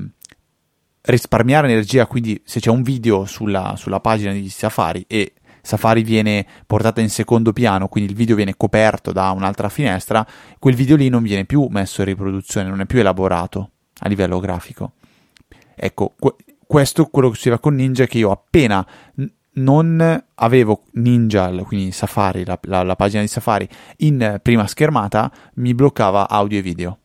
risparmiare energia quindi se c'è un video sulla, sulla pagina di Safari e Safari viene portata in secondo piano, quindi il video viene coperto da un'altra finestra, quel video lì non viene più messo in riproduzione, non è più elaborato a livello grafico. Ecco, questo è quello che succedeva con Ninja, che io appena non avevo Ninja, quindi Safari, la, la, la pagina di Safari, in prima schermata, mi bloccava audio e video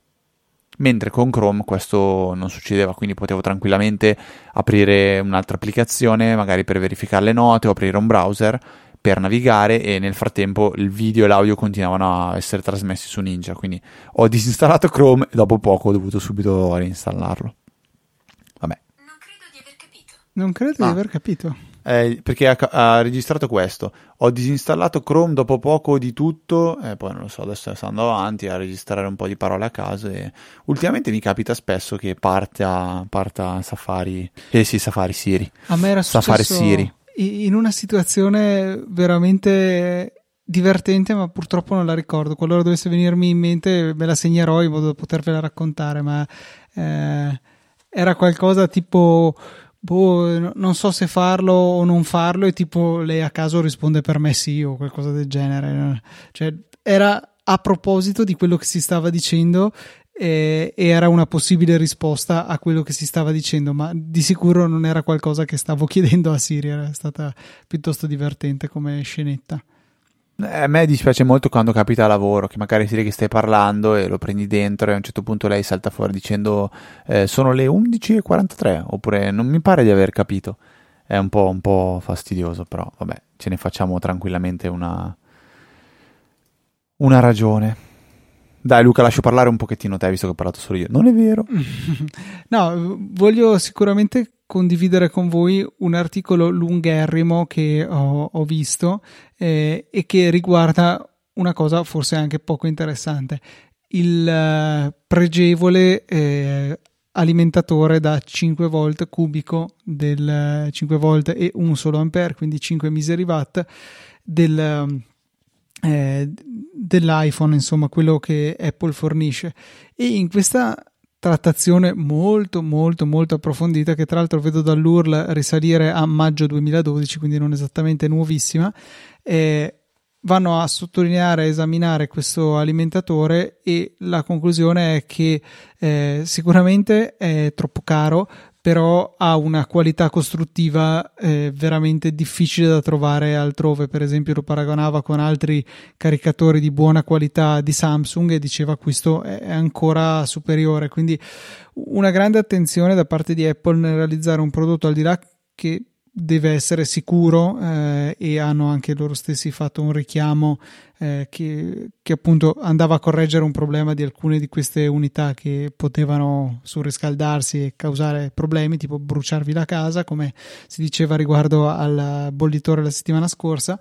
mentre con Chrome questo non succedeva, quindi potevo tranquillamente aprire un'altra applicazione, magari per verificare le note o aprire un browser per navigare e nel frattempo il video e l'audio continuavano a essere trasmessi su Ninja, quindi ho *laughs* disinstallato Chrome e dopo poco ho dovuto subito reinstallarlo. Vabbè. Non credo di aver capito. Non credo ah. di aver capito eh, perché ha, ha, registrato questo. Ho disinstallato Chrome dopo poco di tutto, e poi non lo so, adesso sto andando avanti a registrare un po' di parole a caso. E ultimamente mi capita spesso che parta, parta Safari, eh sì, Safari Siri. A me era Safari Siri. in una situazione veramente divertente, ma purtroppo non la ricordo. Qualora dovesse venirmi in mente, me la segnerò in modo da potervela raccontare. Ma eh, era qualcosa tipo boh, non so se farlo o non farlo e tipo lei a caso risponde per me sì o qualcosa del genere. Cioè, era a proposito di quello che si stava dicendo e era una possibile risposta a quello che si stava dicendo, ma di sicuro non era qualcosa che stavo *laughs* chiedendo a Siri, era stata piuttosto divertente come scenetta. A me dispiace molto quando capita a lavoro, che magari si vede che stai parlando e lo prendi dentro e a un certo punto lei salta fuori dicendo eh, sono le 11.43 oppure non mi pare di aver capito. È un po', un po' fastidioso, però vabbè, ce ne facciamo tranquillamente una, una ragione. Dai Luca, lascio parlare un pochettino te, visto che ho parlato solo io. Non è vero? *laughs* no, voglio sicuramente condividere con voi un articolo lungherrimo che ho, ho visto eh, e che riguarda una cosa forse anche poco interessante. Il uh, pregevole eh, alimentatore da 5 volt cubico del 5 volt e un solo ampere, quindi 5 miseri watt del eh, dell'iPhone, insomma, quello che Apple fornisce. E in questa trattazione molto molto molto approfondita che tra l'altro vedo dall'URL risalire a maggio 2012 quindi non esattamente nuovissima eh, vanno a sottolineare e esaminare questo alimentatore e la conclusione è che eh, sicuramente è troppo caro però ha una qualità costruttiva eh, veramente difficile da trovare altrove. Per esempio, lo paragonava con altri caricatori di buona qualità di Samsung e diceva questo è ancora superiore. Quindi, una grande attenzione da parte di Apple nel realizzare un prodotto al di là che deve essere sicuro eh, e hanno anche loro stessi fatto un richiamo eh, che, che, appunto andava a correggere un problema di alcune di queste unità che potevano surriscaldarsi e causare problemi tipo bruciarvi la casa come si diceva riguardo al bollitore la settimana scorsa.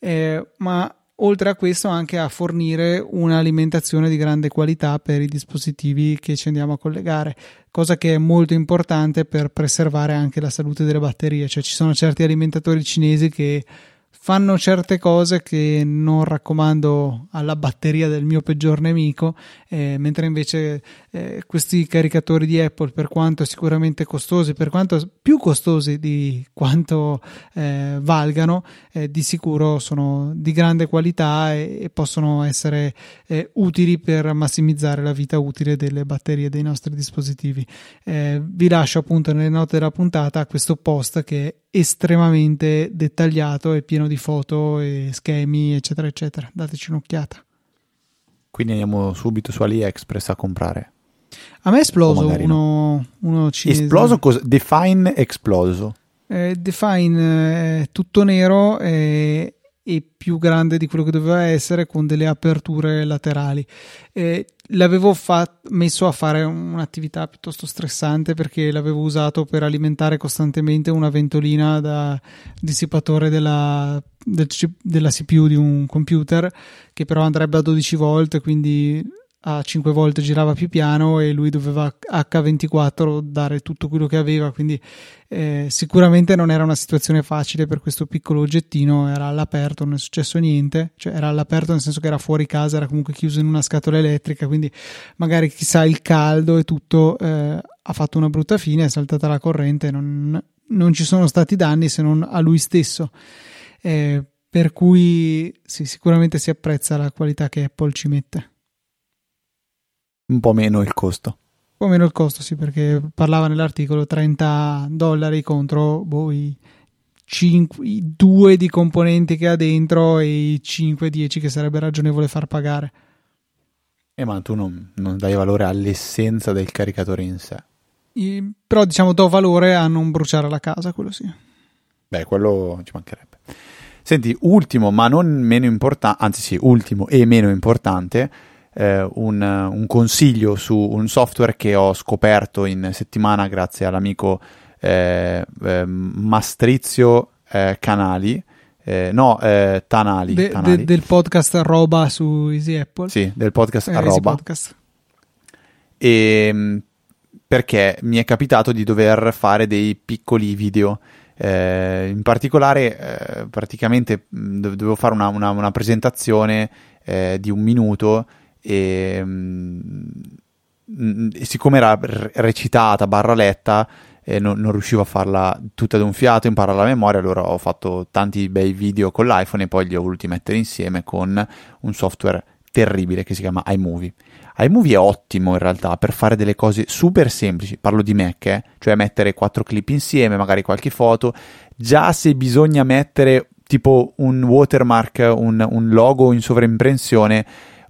Eh, ma oltre a questo anche a fornire un'alimentazione di grande qualità per i dispositivi che ci andiamo a collegare, cosa che è molto importante per preservare anche la salute delle batterie, cioè ci sono certi alimentatori cinesi che fanno certe cose che non raccomando alla batteria del mio peggior nemico, eh, mentre invece eh, questi caricatori di Apple, per quanto sicuramente costosi, per quanto più costosi di quanto eh, valgano, eh, di sicuro sono di grande qualità e, e possono essere eh, utili per massimizzare la vita utile delle batterie dei nostri dispositivi. Eh, vi lascio appunto nelle note della puntata questo post che estremamente dettagliato e pieno di foto e schemi, eccetera, eccetera. Dateci un'occhiata. Quindi andiamo subito su AliExpress a comprare. A me è esploso uno, no. uno cinese. Esploso cosa? Define esploso. Eh, Define è tutto nero e, e, più grande di quello che doveva essere con delle aperture laterali. Eh, l'avevo fat- messo a fare un'attività piuttosto stressante perché l'avevo usato per alimentare costantemente una ventolina da dissipatore della, del, della CPU di un computer che però andrebbe a 12 volt quindi a 5 volte girava più piano e lui doveva H24 dare tutto quello che aveva quindi eh, sicuramente non era una situazione facile per questo piccolo oggettino era all'aperto non è successo niente cioè era all'aperto nel senso che era fuori casa era comunque chiuso in una scatola elettrica quindi magari chissà il caldo e tutto eh, ha fatto una brutta fine è saltata la corrente non, non ci sono stati danni se non a lui stesso. Eh, per cui sì, sicuramente si apprezza la qualità che Apple ci mette un po' meno il costo. Un po' meno il costo, sì, perché parlava nell'articolo 30 dollari contro boh, i, 5, i due di componenti che ha dentro e i 5-10 che sarebbe ragionevole far pagare. Eh, ma tu non, non dai valore all'essenza del caricatore in sé. I, però diciamo do valore a non bruciare la casa, quello sì. Beh, quello ci mancherebbe. Senti, ultimo ma non meno importante, anzi sì, ultimo e meno importante, eh, un, un, consiglio su un software che ho scoperto in settimana grazie all'amico eh, eh, Mastrizio eh, Canali. Eh, no, eh, Tanali, de, Tanali. De, del podcast Roba su Easy Apple. Sì, del podcast Roba. Podcast. E, ehm, perché mi è capitato di dover fare dei piccoli video. Eh, in particolare, eh, praticamente dovevo fare una, una, una presentazione eh, di un minuto e, mh, mm, siccome era recitata, barra letta, eh, non, non, riuscivo a farla tutta d'un fiato, imparare la memoria, allora ho fatto tanti bei video con l'iPhone e poi li ho voluti mettere insieme con un software terribile che si chiama iMovie. iMovie è ottimo in realtà per fare delle cose super semplici, parlo di Mac, eh? cioè mettere quattro clip insieme, magari qualche foto, già se bisogna mettere tipo un watermark, un, un logo in sovraimpressione,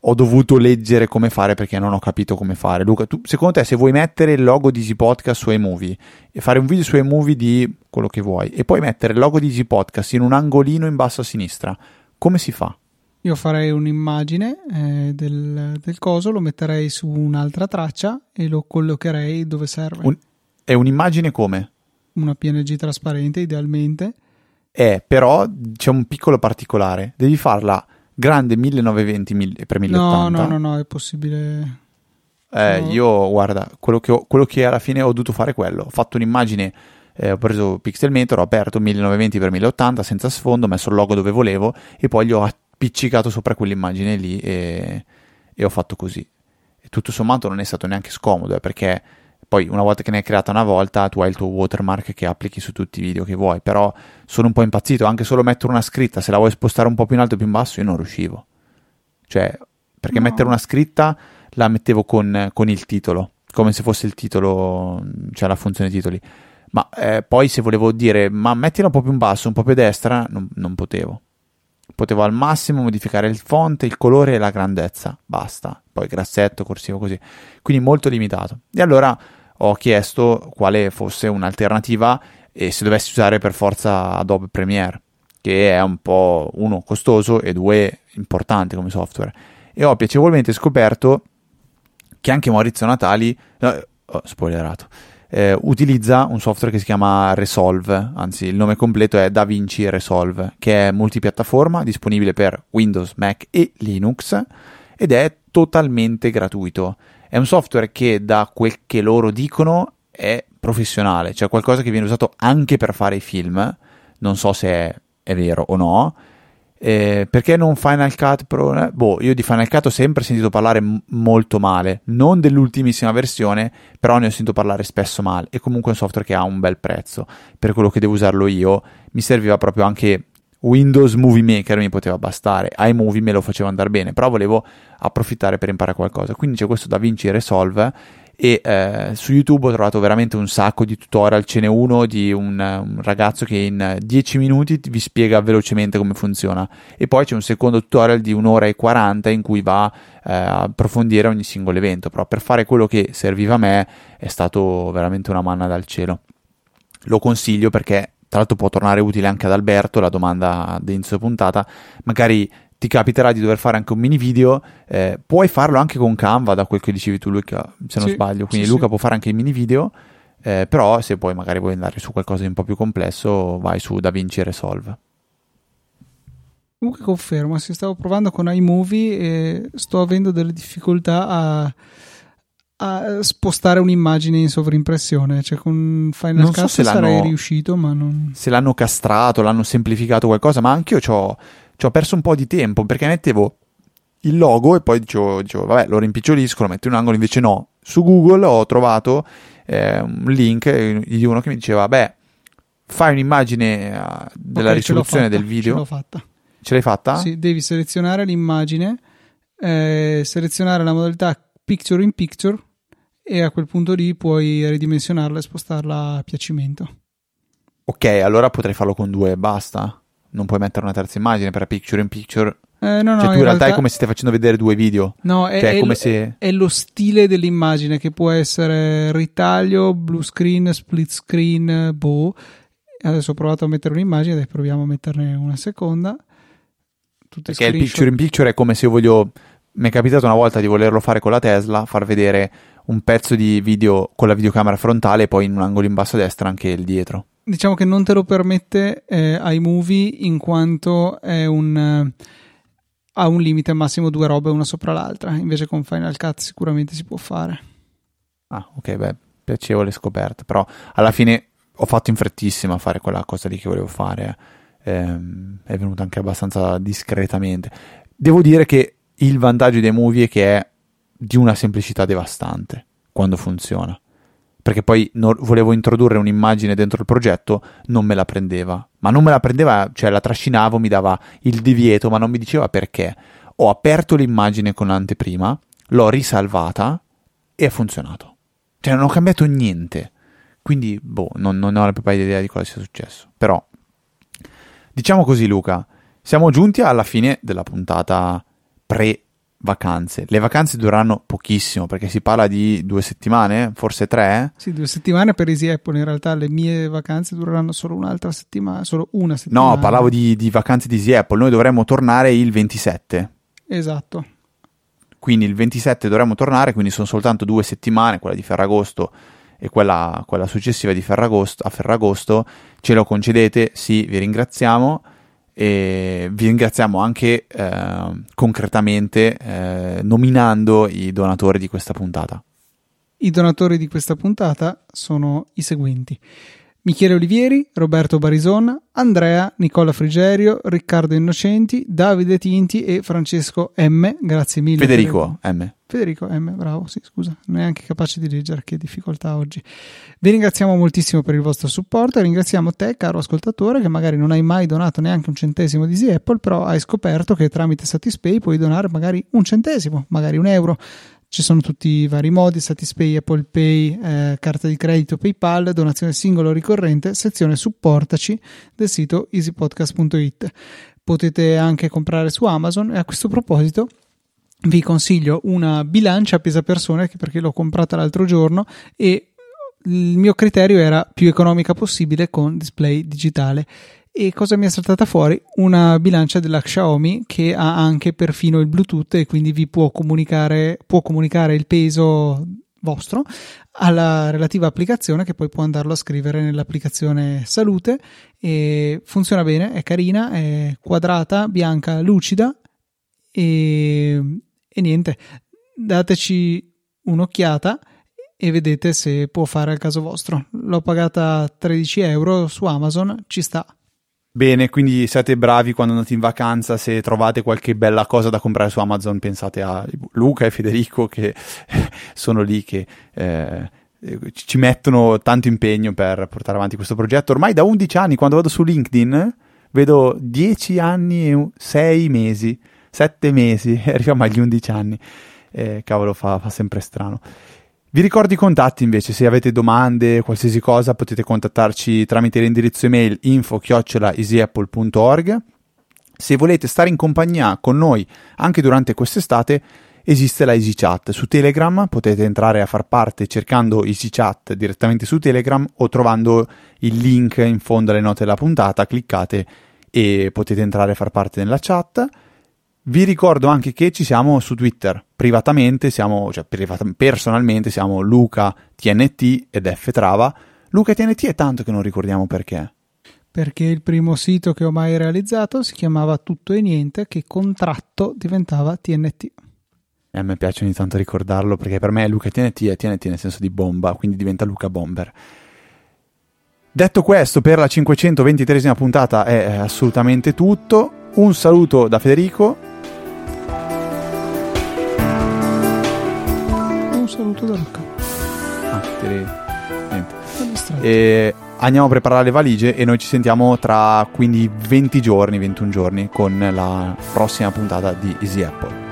ho dovuto leggere come fare perché non ho capito come fare. Luca, tu, secondo te, se vuoi mettere il logo di Easy Podcast su iMovie e fare un video su iMovie di quello che vuoi e poi mettere il logo di Easy Podcast in un angolino in basso a sinistra, come si fa? Io farei un'immagine eh, del, del, coso, lo metterei su un'altra traccia e lo collocherei dove serve. Un, è un'immagine come? Una PNG trasparente, idealmente. Eh, però c'è un piccolo particolare. Devi farla grande 1920 x 1080. No, no, no, no, è possibile. Eh, no. Io, guarda, quello che, ho, quello che, alla fine ho dovuto fare è quello. Ho fatto un'immagine, eh, ho preso Pixelmator, ho aperto 1920 x 1080 senza sfondo, ho messo il logo dove volevo e poi gli ho appiccicato sopra quell'immagine lì e, e ho fatto così. E tutto sommato non è stato neanche scomodo, eh, perché poi una volta che ne hai creata una volta tu hai il tuo watermark che applichi su tutti i video che vuoi, però sono un po' impazzito, anche solo mettere una scritta, se la vuoi spostare un po' più in alto o più in basso io non riuscivo. Cioè, perché no. mettere una scritta la mettevo con, con, il titolo, come se fosse il titolo, cioè la funzione titoli. Ma eh, poi se volevo dire, ma mettila un po' più in basso, un po' più a destra, non, non potevo potevo al massimo modificare il font, il colore e la grandezza, basta. Poi grassetto, corsivo così. Quindi molto limitato. E allora ho chiesto quale fosse un'alternativa e se dovessi usare per forza Adobe Premiere, che è un po' uno costoso e due importante come software. E ho piacevolmente scoperto che anche Maurizio Natali, no, oh, spoilerato, eh, utilizza un software che si chiama Resolve, anzi il nome completo è DaVinci Resolve, che è multipiattaforma, disponibile per Windows, Mac e Linux ed è totalmente gratuito. È un software che da quel che loro dicono è professionale, cioè qualcosa che viene usato anche per fare i film, non so se è, è vero o no, eh, perché non Final Cut Pro? Eh, boh, io di Final Cut ho sempre sentito parlare m- molto male, non dell'ultimissima versione, però ne ho sentito parlare spesso male. E comunque è un software che ha un bel prezzo. Per quello che devo usarlo io, mi serviva proprio anche Windows Movie Maker, mi poteva bastare. iMovie me lo faceva andare bene, però volevo approfittare per imparare qualcosa. Quindi c'è questo DaVinci Resolve e eh, su YouTube ho trovato veramente un sacco di tutorial, ce n'è uno di un, un, ragazzo che in 10 minuti vi spiega velocemente come funziona e poi c'è un secondo tutorial di un'ora e 40 in cui va eh, a approfondire ogni singolo evento, però per fare quello che serviva a me è stato veramente una manna dal cielo. Lo consiglio perché tra l'altro può tornare utile anche ad Alberto, la domanda d'inizio puntata, magari ti capiterà di dover fare anche un mini video, eh, puoi farlo anche con Canva, da quel che dicevi tu Luca, se non sì, sbaglio, quindi sì, Luca sì. può fare anche i mini video, eh, però se poi magari vuoi andare su qualcosa di un po' più complesso, vai su DaVinci Resolve. Comunque confermo, si stavo provando con iMovie e sto avendo delle difficoltà a, a spostare un'immagine in sovrimpressione, cioè con Final non Cut so se sarei riuscito, ma non... Se l'hanno castrato, l'hanno semplificato qualcosa, ma anche io ho ci ho perso un po' di tempo perché mettevo il logo e poi dicevo, dicevo vabbè, lo rimpicciolisco, lo metto in un angolo, invece no. Su Google ho trovato eh, un link di uno che mi diceva, beh, fai un'immagine uh, della okay, risoluzione del video. Ce l'ho fatta. Ce l'hai fatta? Sì, devi selezionare l'immagine, eh, selezionare la modalità picture in picture e a quel punto lì puoi ridimensionarla e spostarla a piacimento. Ok, allora potrei farlo con due e basta non puoi mettere una terza immagine per picture in picture. Eh, no, no, cioè, tu in realtà, realtà, è come se stai facendo vedere due video. No, è, cioè, è, come se... è lo stile dell'immagine che può essere ritaglio, blue screen, split screen, boh. Adesso ho provato a mettere un'immagine, adesso proviamo a metterne una seconda. Tutte Perché il picture in picture è come se io voglio. Mi è capitato una volta di volerlo fare con la Tesla, far vedere un pezzo di video con la videocamera frontale e poi in un angolo in basso a destra anche il dietro diciamo che non te lo permette eh, iMovie in quanto è un, eh, ha un limite massimo due robe una sopra l'altra, invece con Final Cut sicuramente si può fare. Ah, ok, beh, piacevole scoperta, però alla fine ho fatto in frettissima a fare quella cosa lì che volevo fare, ehm, è venuta anche abbastanza discretamente. Devo dire che il vantaggio dei movie è che è di una semplicità devastante quando funziona perché poi no, volevo introdurre un'immagine dentro il progetto, non me la prendeva. Ma non me la prendeva, cioè la trascinavo, mi dava il divieto, ma non mi diceva perché. ho aperto l'immagine con l'anteprima, l'ho risalvata e ha funzionato. Cioè non ho cambiato niente. Quindi, boh, non, non ho la più pallida idea di cosa sia successo. Però, diciamo così Luca, siamo giunti alla fine della puntata pre vacanze. Le vacanze dureranno pochissimo perché si parla di due settimane, forse tre. Sì, due settimane per Easy Apple. In realtà le mie vacanze dureranno solo un'altra settimana, solo una settimana. No, parlavo di, di vacanze di Easy Apple. Noi dovremmo tornare il 27. Esatto. Quindi il 27 dovremmo tornare, quindi sono soltanto due settimane, quella di Ferragosto e quella, quella successiva di Ferragosto, a Ferragosto. Ce lo concedete? Sì, vi ringraziamo e vi ringraziamo anche eh, concretamente eh, nominando i donatori di questa puntata. I donatori di questa puntata sono i seguenti. Michele Olivieri, Roberto Barison, Andrea, Nicola Frigerio, Riccardo Innocenti, Davide Tinti e Francesco M. Grazie mille. Federico per... M. Federico M. Bravo, sì, scusa, neanche capace di leggere, che difficoltà oggi. Vi ringraziamo moltissimo per il vostro supporto e ringraziamo te, caro ascoltatore, che magari non hai mai donato neanche un centesimo di Easy Apple, però hai scoperto che tramite Satispay puoi donare magari un centesimo, magari un euro ci sono tutti i vari modi, Satispay, Apple Pay, eh, carta di credito, PayPal, donazione singolo o ricorrente, sezione supportaci del sito easypodcast.it. Potete anche comprare su Amazon e a questo proposito vi consiglio una bilancia pesa persone perché l'ho comprata l'altro giorno e il mio criterio era più economica possibile con display digitale e cosa mi è saltata fuori? Una bilancia della Xiaomi che ha anche perfino il Bluetooth e quindi vi può comunicare, può comunicare il peso vostro alla relativa applicazione che poi può andarlo a scrivere nell'applicazione salute e funziona bene, è carina, è quadrata, bianca, lucida e, e niente, dateci un'occhiata e vedete se può fare al caso vostro. L'ho pagata 13 euro su Amazon, ci sta. Bene, quindi siete bravi quando andate in vacanza, se trovate qualche bella cosa da comprare su Amazon pensate a Luca e Federico che *laughs* sono lì che eh, ci mettono tanto impegno per portare avanti questo progetto. Ormai da 11 anni, quando vado su LinkedIn, vedo 10 anni e 6 mesi, 7 mesi, *laughs* arriviamo agli 11 anni. Eh, cavolo, fa, fa sempre strano. Vi ricordo i contatti invece, se avete domande, qualsiasi cosa, potete contattarci tramite l'indirizzo email info-easyapple.org. Se volete stare in compagnia con noi anche durante quest'estate, esiste la EasyChat su Telegram, potete entrare a far parte cercando EasyChat direttamente su Telegram o trovando il link in fondo alle note della puntata, cliccate e potete entrare a far parte della chat. Vi ricordo anche che ci siamo su Twitter, privatamente siamo, cioè personalmente siamo Luca TNT ed F Trava. Luca TNT è tanto che non ricordiamo perché. Perché il primo sito che ho mai realizzato si chiamava Tutto e Niente, che contratto diventava TNT. E a me piace ogni tanto ricordarlo perché per me Luca TNT è TNT nel senso di bomba, quindi diventa Luca Bomber. Detto questo, per la 523esima puntata è assolutamente tutto. Un saluto da Federico saluto da Luca. Ah, te niente. E andiamo a preparare le valigie e noi ci sentiamo tra quindi 20 giorni, 21 giorni con la prossima puntata di Easy Apple.